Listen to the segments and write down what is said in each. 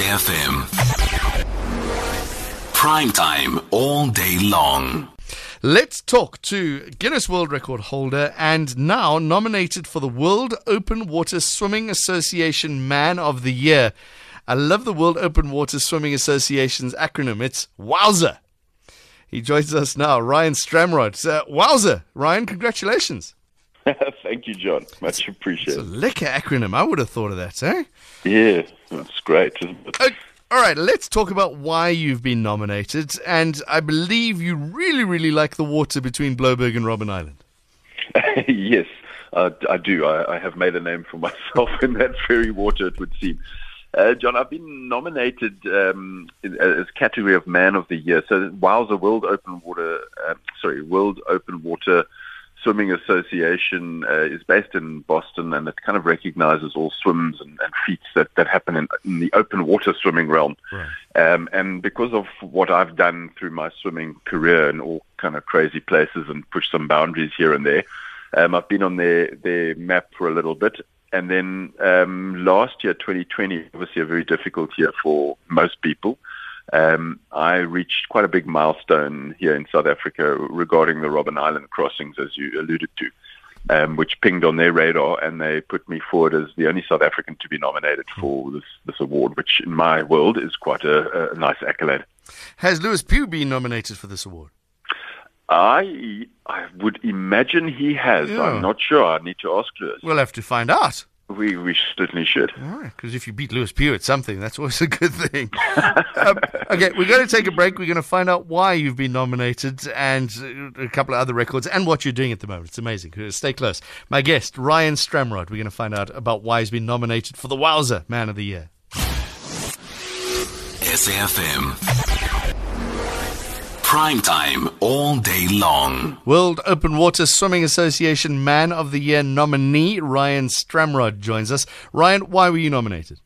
SAFM. Prime time all day long. Let's talk to Guinness World Record holder and now nominated for the World Open Water Swimming Association Man of the Year. I love the World Open Water Swimming Association's acronym. It's WOWZA. He joins us now, Ryan Stramrood. Uh, wowza, Ryan, congratulations. Thank you, John. Much It's a appreciated. lekker acronym. I would have thought of that, eh? Yeah, that's great. Isn't it? All right, let's talk about why you've been nominated. And I believe you really, really like the water between Blouberg and Robben Island. yes, uh, I do. I, I have made a name for myself in that very water, it would seem. Uh, John, I've been nominated um, in, as category of Man of the Year. So, Wowza World Open Water, uh, sorry, World Open Water Swimming Association uh, is based in Boston, and it kind of recognizes all swims and, and feats that, that happen in, in the open water swimming realm. Um, and because of what I've done through my swimming career in all kind of crazy places and pushed some boundaries here and there, um, I've been on their, their map for a little bit. And then um, last year, 2020, obviously a very difficult year for most people. Um, I reached quite a big milestone here in South Africa regarding the Robben Island crossings, as you alluded to, um, which pinged on their radar, and they put me forward as the only South African to be nominated for this, this award, which in my world is quite a, a nice accolade. Has Lewis Pugh been nominated for this award? I I would imagine he has. Yeah. I'm not sure. I need to ask Lewis. We'll have to find out. We we certainly should. All right, because if you beat Lewis Pugh at something, that's always a good thing. um, okay, we're going to take a break. We're going to find out why you've been nominated and uh, a couple of other records and what you're doing at the moment. It's amazing. Stay close. My guest, Ryan Stramrood, we're going to find out about why he's been nominated for the Wowzer Man of the Year. SAFM. Prime time all day long. World Open Water Swimming Association Man of the Year nominee Ryan Stramrood joins us. Ryan, why were you nominated?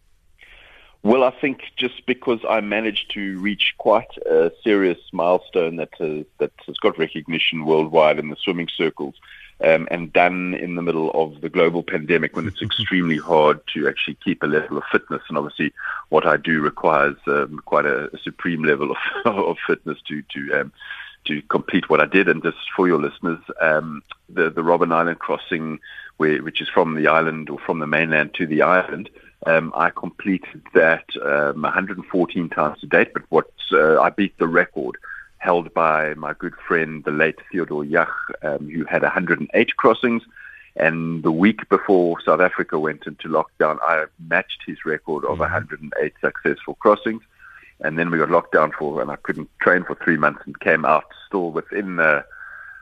Well, I think just because I managed to reach quite a serious milestone that has, that has got recognition worldwide in the swimming circles, um, and done in the middle of the global pandemic when it's extremely hard to actually keep a level of fitness. And obviously, what I do requires um, quite a, a supreme level of, of fitness to to um, to complete what I did. And just for your listeners, um, the the Robben Island crossing, where, which is from the island or from the mainland to the island. Um, I completed that um, 114 times to date, but what uh, I beat the record held by my good friend, the late Theodore Yach, um, who had 108 crossings. And the week before South Africa went into lockdown, I matched his record of 108 successful crossings. And then we got locked down for, and I couldn't train for three months and came out still within the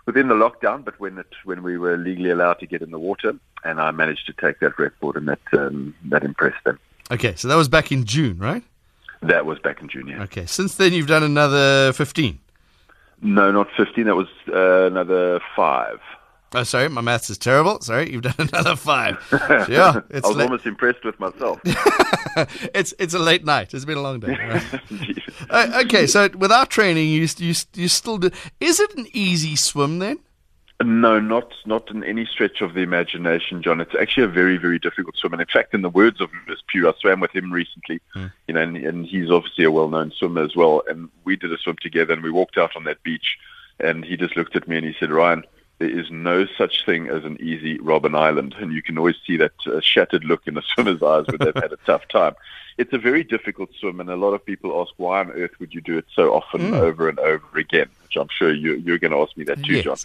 within the lockdown, but when it when we were legally allowed to get in the water, and I managed to take that record, and that um, that impressed them. Okay, so that was back in June, right? That was back in June. yeah. Okay, since then you've done another 15. No, not 15. That was uh, another five. Oh, sorry, my maths is terrible. Sorry, you've done another five. yeah, it's I was late. almost impressed with myself. it's it's a late night. It's been a long day. Right? uh, okay, so without training, you you you still do. Is it an easy swim then? No, not not in any stretch of the imagination, John. It's actually a very, very difficult swim. And in fact, in the words of Lewis Pugh, I swam with him recently, hmm. you know, and, and he's obviously a well-known swimmer as well. And we did a swim together, and we walked out on that beach, and he just looked at me and he said, "Ryan, there is no such thing as an easy Robben Island." And you can always see that uh, shattered look in a swimmer's eyes when they've had a tough time. It's a very difficult swim, and a lot of people ask, "Why on earth would you do it so often, over and over again?" Which I'm sure you, you're going to ask me that too, Yes. John.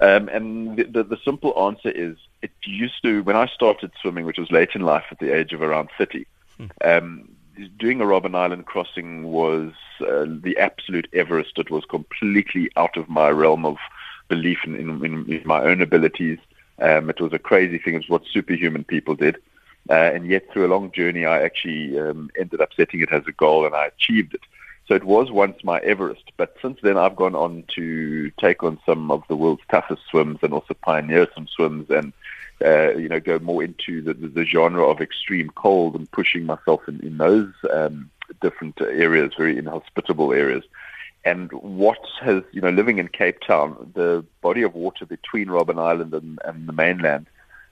Um, and the, the, the simple answer is it used to, when I started swimming, which was late in life at the age of around 30, um, doing a Robben Island crossing was uh, the absolute Everest. It was completely out of my realm of belief in, in, in my own abilities. Um, it was a crazy thing. It was what superhuman people did. Uh, and yet, through a long journey, I actually um, ended up setting it as a goal and I achieved it. So it was once my Everest, but since then I've gone on to take on some of the world's toughest swims and also pioneer some swims and, uh, you know, go more into the, the, the genre of extreme cold and pushing myself in, in those um, different areas, very inhospitable areas. And what has, you know, living in Cape Town, the body of water between Robben Island and, and the mainland,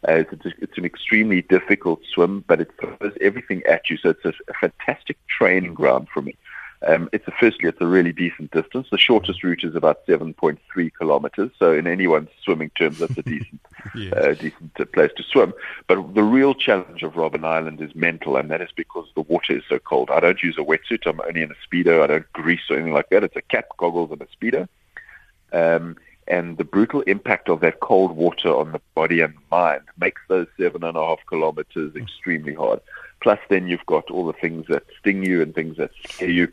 uh, it's, it's, an extremely difficult swim, but it throws everything at you. So it's a, a fantastic training ground for me. Um, it's a, firstly, it's a really decent distance. The shortest route is about 7.3 kilometers. So in anyone's swimming terms, that's a decent, yes. uh, decent place to swim. But the real challenge of Robben Island is mental, and that is because the water is so cold. I don't use a wetsuit. I'm only in a speedo. I don't grease or anything like that. It's a cap, goggles, and a speedo. Um, and the brutal impact of that cold water on the body and mind makes those seven and a half kilometers extremely hard. Plus, then you've got all the things that sting you and things that scare you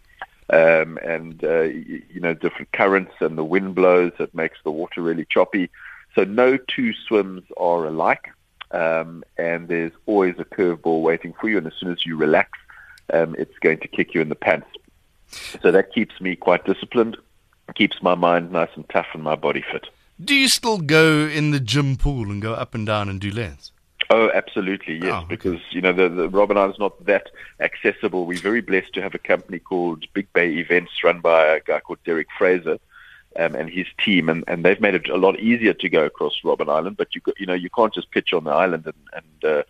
um, and uh, you know different currents and the wind blows that makes the water really choppy. So no two swims are alike, um, and there's always a curveball waiting for you. And as soon as you relax, um, it's going to kick you in the pants. So that keeps me quite disciplined, keeps my mind nice and tough, and my body fit. Do you still go in the gym pool and go up and down and do lengths? Oh, absolutely, yes. Oh, because you know the, the Robben Island is not that accessible. We're very blessed to have a company called Big Bay Events, run by a guy called Derek Fraser, um, and his team, and, and they've made it a lot easier to go across Robben Island. But you you know you can't just pitch on the island and and uh,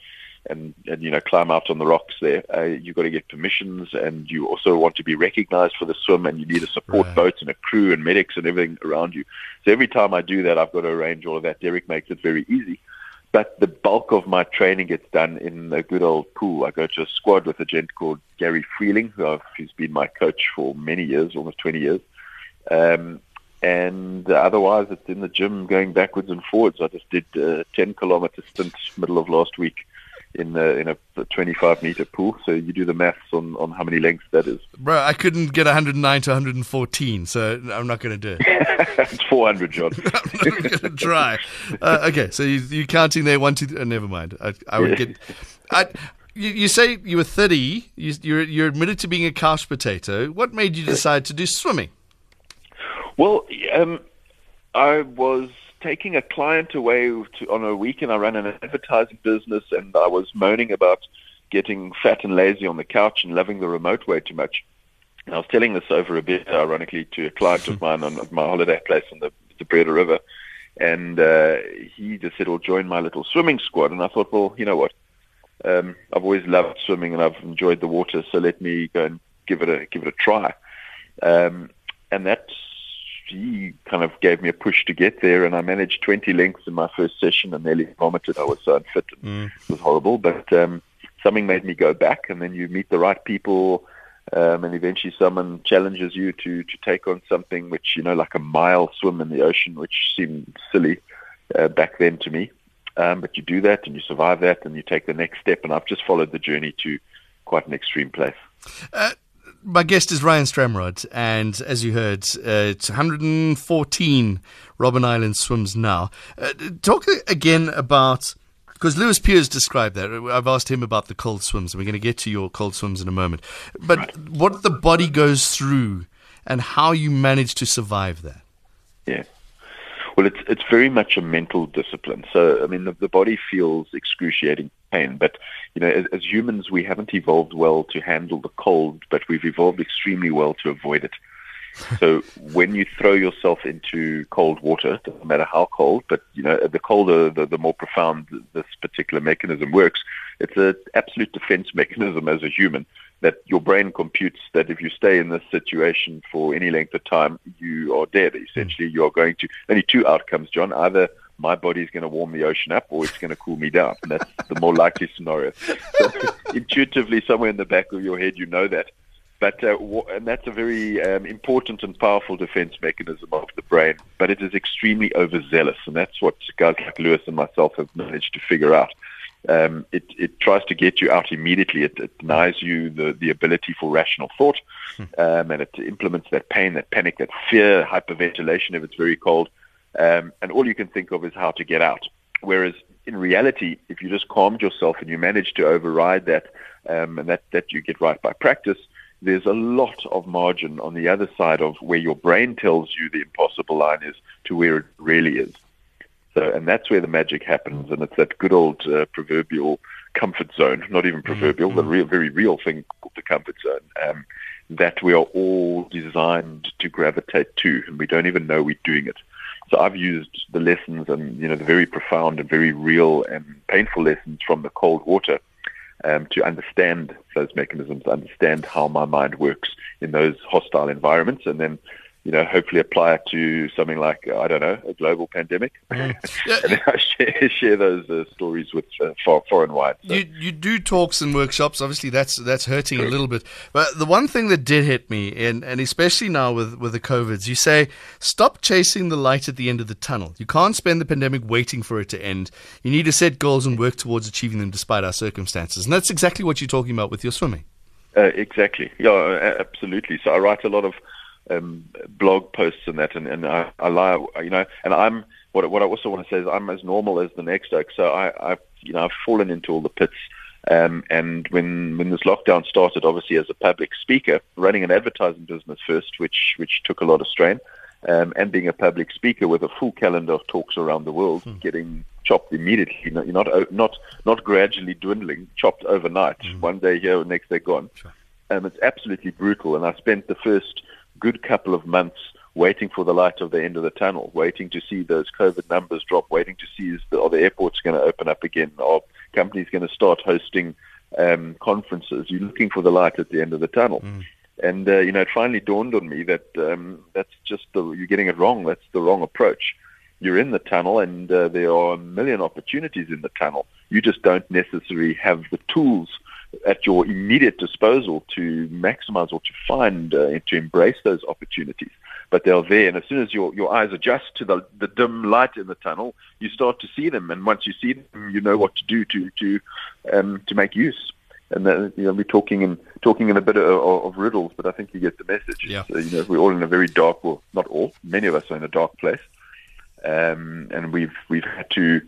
and, and you know climb out on the rocks there. Uh, you've got to get permissions, and you also want to be recognised for the swim, and you need a support right. boat and a crew and medics and everything around you. So every time I do that, I've got to arrange all of that. Derek makes it very easy. But the bulk of my training gets done in a good old pool. I go to a squad with a gent called Gary Freeling, who's been my coach for many years, almost 20 years. Um, and otherwise, it's in the gym going backwards and forwards. I just did a 10 kilometer stint middle of last week in a, in a 25 meter pool. So you do the maths on, on how many lengths that is. Bro, I couldn't get 109 to 114, so I'm not going to do it. it's 400, John. I'm going to try. Uh, okay, so you, are counting there one, two, uh, never mind. I, I would yeah. get. I, you, you, say you were 30. You, you're, you're admitted to being a couch potato. What made you decide to do swimming? Well, um, I was taking a client away to, on a weekend. I ran an advertising business, and I was moaning about getting fat and lazy on the couch and loving the remote way too much. And I was telling this over a bit, ironically, to a client of mine on at my holiday place on the, the Breede River. And uh, he just said, well, join my little swimming squad. And I thought, well, you know what? Um, I've always loved swimming and I've enjoyed the water, so let me go and give it a give it a try. Um, and that's he kind of gave me a push to get there, and I managed 20 lengths in my first session and nearly vomited. I was so unfit. And mm. It was horrible, but um, something made me go back, and then you meet the right people, um, and eventually someone challenges you to, to take on something which, you know, like a mile swim in the ocean, which seemed silly uh, back then to me. Um, but you do that, and you survive that, and you take the next step, and I've just followed the journey to quite an extreme place. Uh, my guest is Ryan Stramrood, and as you heard, uh, it's 114 Robben Island swims now. Uh, talk again about because Lewis Piers described that. I've asked him about the cold swims, and we're going to get to your cold swims in a moment. But what the body goes through and how you manage to survive that. Yeah. Well, it's it's very much a mental discipline. So, I mean, the, the body feels excruciating pain, but you know, as, as, humans, we haven't evolved well to handle the cold, but we've evolved extremely well to avoid it. so, when you throw yourself into cold water, doesn't matter how cold, but you know, the colder, the, the more profound this particular mechanism works. It's an absolute defense mechanism as a human that your brain computes that if you stay in this situation for any length of time, you are dead. Essentially, you are going to only two outcomes, John. Either my body is going to warm the ocean up or it's going to cool me down. And that's the more likely scenario. So intuitively, somewhere in the back of your head, you know that. But uh, and that's a very um, important and powerful defense mechanism of the brain. But it is extremely overzealous, and that's what guys like Lewis and myself have managed to figure out um, it, it tries to get you out immediately. It, it denies you the, the ability for rational thought, hmm. um, and it implements that pain, that panic, that fear, hyperventilation if it's very cold, um, and all you can think of is how to get out. Whereas in reality, if you just calmed yourself and you manage to override that, um, and that, that you get right by practice, there's a lot of margin on the other side of where your brain tells you the impossible line is to where it really is. So, and that's where the magic happens, and it's that good old uh, proverbial comfort zone, not even proverbial, mm-hmm. the real, very real thing called the comfort zone, um, that we are all designed to gravitate to, and we don't even know we're doing it. So I've used the lessons and, you know, the very profound and very real and painful lessons from the cold water um, to understand those mechanisms, understand how my mind works in those hostile environments, and then you know, hopefully apply it to something like, uh, I don't know, a global pandemic. Mm. and then I share, share those uh, stories with uh, far, far and wide. So. You, you do talks and workshops. Obviously, that's that's hurting True. a little bit. But the one thing that did hit me, and, and especially now with, with the COVIDs, you say, stop chasing the light at the end of the tunnel. You can't spend the pandemic waiting for it to end. You need to set goals and work towards achieving them despite our circumstances. And that's exactly what you're talking about with your swimming. Uh, exactly. Yeah, absolutely. So I write a lot of um, blog posts and that, and, and I, I lie, you know, and I'm what what I also want to say is I'm as normal as the next oak. So I, I you know, I've fallen into all the pits. Um, and when when this lockdown started, obviously as a public speaker, running an advertising business first, which which took a lot of strain, um, and being a public speaker with a full calendar of talks around the world, hmm. getting chopped immediately. You're not not not gradually dwindling, chopped overnight. Hmm. One day here, next day gone. Sure. Um, it's absolutely brutal. And I spent the first good couple of months waiting for the light of the end of the tunnel, waiting to see those COVID numbers drop, waiting to see is the, are the airports going to open up again, are companies going to start hosting um, conferences. You're looking for the light at the end of the tunnel. Mm. And uh, you know, it finally dawned on me that um, that's just the, you're getting it wrong. That's the wrong approach. You're in the tunnel, and uh, there are a million opportunities in the tunnel. You just don't necessarily have the tools at your immediate disposal to maximize or to find uh, to embrace those opportunities. But they're there, and as soon as your, your eyes adjust to the, the dim light in the tunnel, you start to see them. And once you see them, you know what to do to to um, to make use. And that, you know, we're talking in talking in a bit of, of, riddles, but I think you get the message. Yeah. So, you know, we're all in a very dark, well, not all, many of us are in a dark place, um, and we've we've had to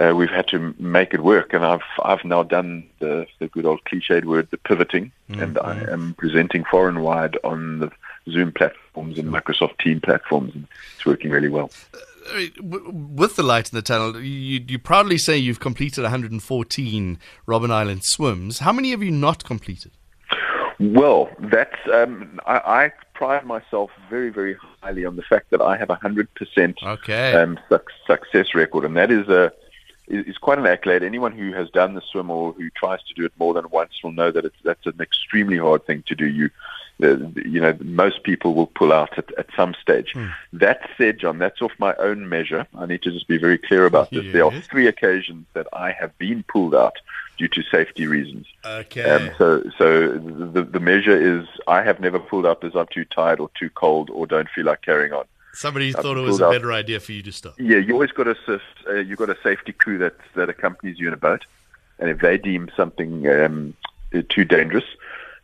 uh, we've had to make it work. And I've I've now done the, the good old cliched word, the pivoting, mm-hmm. and I am presenting far and wide on the Zoom platforms and Microsoft Team platforms, and it's working really well. Uh, with the light in the tunnel, you, you proudly say you've completed 114 Robben Island swims. How many have you not completed? Well, that's um, I, I, pride myself very, very highly on the fact that I have a hundred percent um, success record, and that is a is quite an accolade. Anyone who has done the swim or who tries to do it more than once will know that it's that's an extremely hard thing to do. You you know, most people will pull out at, at some stage. Hmm. That said, John, that's off my own measure. I need to just be very clear about this. Yes. There are three occasions that I have been pulled out due to safety reasons. Okay. Um, so, so the the measure is I have never pulled up as I'm too tired or too cold or don't feel like carrying on. Somebody thought it was a better idea for you to stop. Yeah, you always got a uh, you got a safety crew that that accompanies you in a boat, and if they deem something um, too dangerous,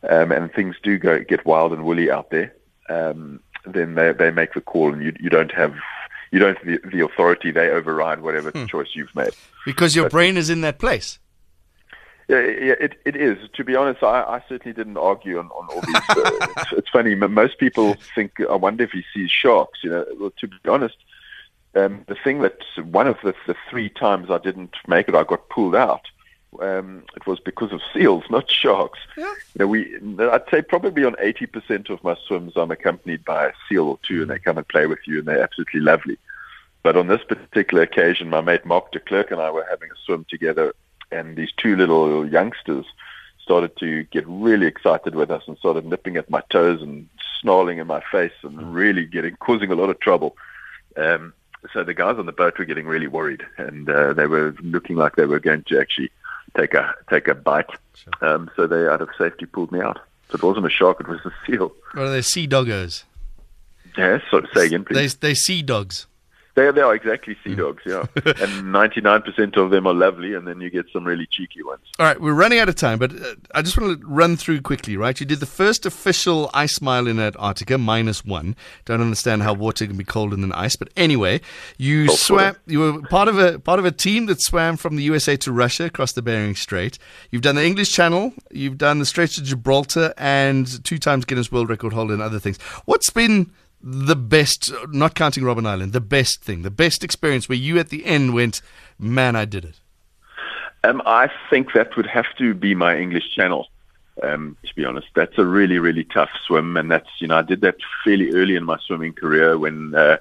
um, and things do go get wild and woolly out there, um, then they they make the call, and you you don't have you don't have the, the authority. They override whatever hmm. choice you've made because your but, brain is in that place. Yeah, yeah, it, it is. To be honest, I, I certainly didn't argue on, on all these. Uh, it's, it's, funny. Most people think, I wonder if he sees sharks. You know, well, to be honest, um, the thing that one of the, the three times I didn't make it, I got pulled out. Um, it was because of seals, not sharks. Yeah. You know, we, I'd say probably on 80% of my swims, I'm accompanied by a seal or two, and they come and play with you, and they're absolutely lovely. But on this particular occasion, my mate Mark de Klerk and I were having a swim together and these two little youngsters started to get really excited with us and started nipping at my toes and snarling in my face and really getting causing a lot of trouble. Um, so the guys on the boat were getting really worried, and uh, they were looking like they were going to actually take a take a bite. Sure. Um, so they, out of safety, pulled me out. So it wasn't a shark; it was a seal. What are they? Sea doggos. Yes, yeah, so say again, please. They they sea dogs. They, they are exactly sea dogs, yeah. and 99% of them are lovely, and then you get some really cheeky ones. All right, we're running out of time, but uh, I just want to run through quickly, right? You did the first official ice mile in Antarctica, minus one. Don't understand how water can be colder than ice, but anyway, you swam. You were part of a part of a team that swam from the USA to Russia across the Bering Strait. You've done the English Channel, you've done the Straits of Gibraltar, and two times Guinness World Record holder and other things. What's been the best, not counting Robben Island, the best thing, the best experience where you at the end went, man, I did it? Um, I think that would have to be my English Channel. Um, to be honest, that's a really, really tough swim, and that's you know I did that fairly early in my swimming career when uh,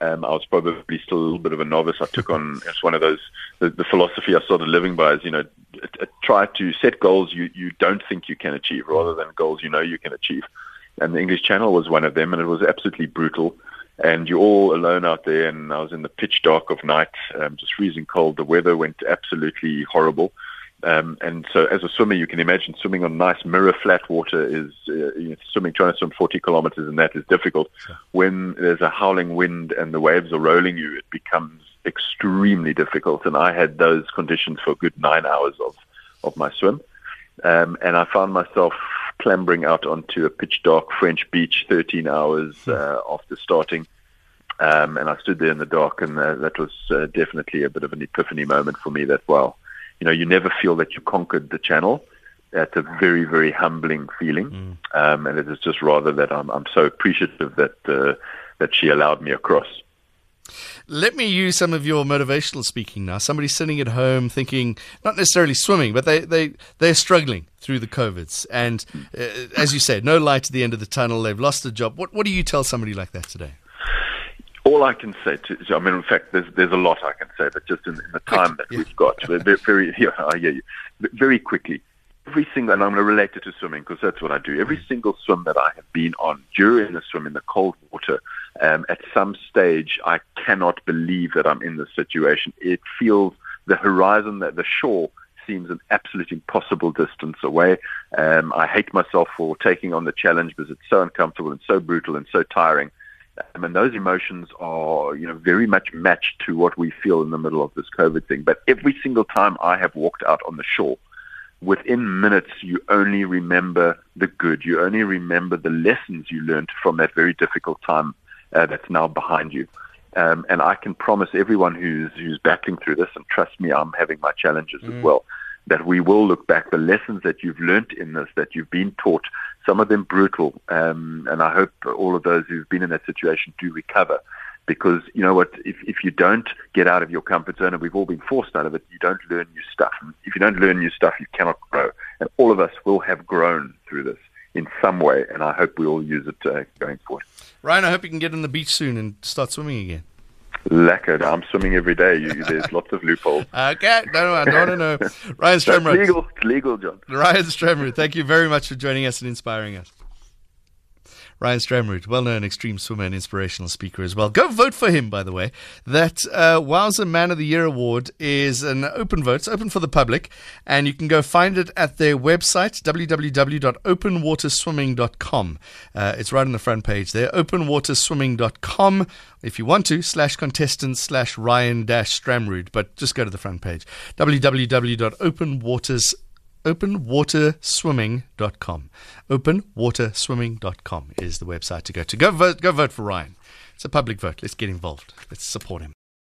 Um, I was probably still a little bit of a novice. I took on it's one of those the, the philosophy I started living by is you know try to set goals you you don't think you can achieve rather than goals you know you can achieve. And the English Channel was one of them, and it was absolutely brutal. And you're all alone out there, and I was in the pitch dark of night, um, just freezing cold. The weather went absolutely horrible. Um, and so, as a swimmer, you can imagine swimming on nice mirror flat water is uh, you know, swimming trying to swim 40 kilometers, and that is difficult. Sure. When there's a howling wind and the waves are rolling you, it becomes extremely difficult. And I had those conditions for a good nine hours of of my swim, um, and I found myself clambering out onto a pitch dark French beach 13 hours hmm. uh, after starting. Um, and I stood there in the dark, and uh, that was uh, definitely a bit of an epiphany moment for me. That well you know, you never feel that you conquered the channel. That's a very, very humbling feeling, mm. um, and it is just rather that I'm, I'm so appreciative that uh, that she allowed me across. Let me use some of your motivational speaking now. Somebody sitting at home thinking, not necessarily swimming, but they, they, they're struggling through the COVIDs. And uh, as you said, no light at the end of the tunnel. They've lost a job. What, what do you tell somebody like that today? all I can say to, I mean, in fact, there's there's a lot I can say, but just in, in the time that yeah. we've got, very, yeah, I hear you. Very quickly, every single, and I'm going to relate it to swimming because that's what I do. Every single swim that I have been on during the swim in the cold water, um, at some stage, I cannot believe that I'm in this situation. It feels the horizon, that the shore seems an absolute impossible distance away. Um, I hate myself for taking on the challenge because it's so uncomfortable and so brutal and so tiring. Um, and those emotions are, you know, very much matched to what we feel in the middle of this COVID thing. But every single time I have walked out on the shore, within minutes you only remember the good. You only remember the lessons you learned from that very difficult time uh, that's now behind you. Um, and I can promise everyone who's who's battling through this, and trust me, I'm having my challenges mm. as well that we will look back the lessons that you've learnt in this, that you've been taught, some of them brutal, um, and I hope all of those who've been in that situation do recover. Because you know what, if if you don't get out of your comfort zone, and we've all been forced out of it, you don't learn new stuff. And if you don't learn new stuff, you cannot grow. And all of us will have grown through this in some way, and I hope we all use it uh, going forward. Ryan, I hope you can get on the beach soon and start swimming again. Lekker. I'm swimming every day. You, there's lots of loopholes. Okay. No, I don't want to know. Ryan Stramrood. legal. legal, John. Ryan Stramrood, thank you very much for joining us and inspiring us. Ryan Stramrood, well-known extreme swimmer and inspirational speaker as well. Go vote for him, by the way. That uh, Wowza Man of the Year award is an open vote. It's open for the public, and you can go find it at their website, www.openwaterswimming.com. Uh, it's right on the front page there, openwaterswimming.com. If you want to, slash contestant slash Ryan dash Stramrood, but just go to the front page, www.openwaterswimming.com openwaterswimming.com. Openwaterswimming.com is the website to go to. Go vote, go vote for Ryan. It's a public vote. Let's get involved. Let's support him.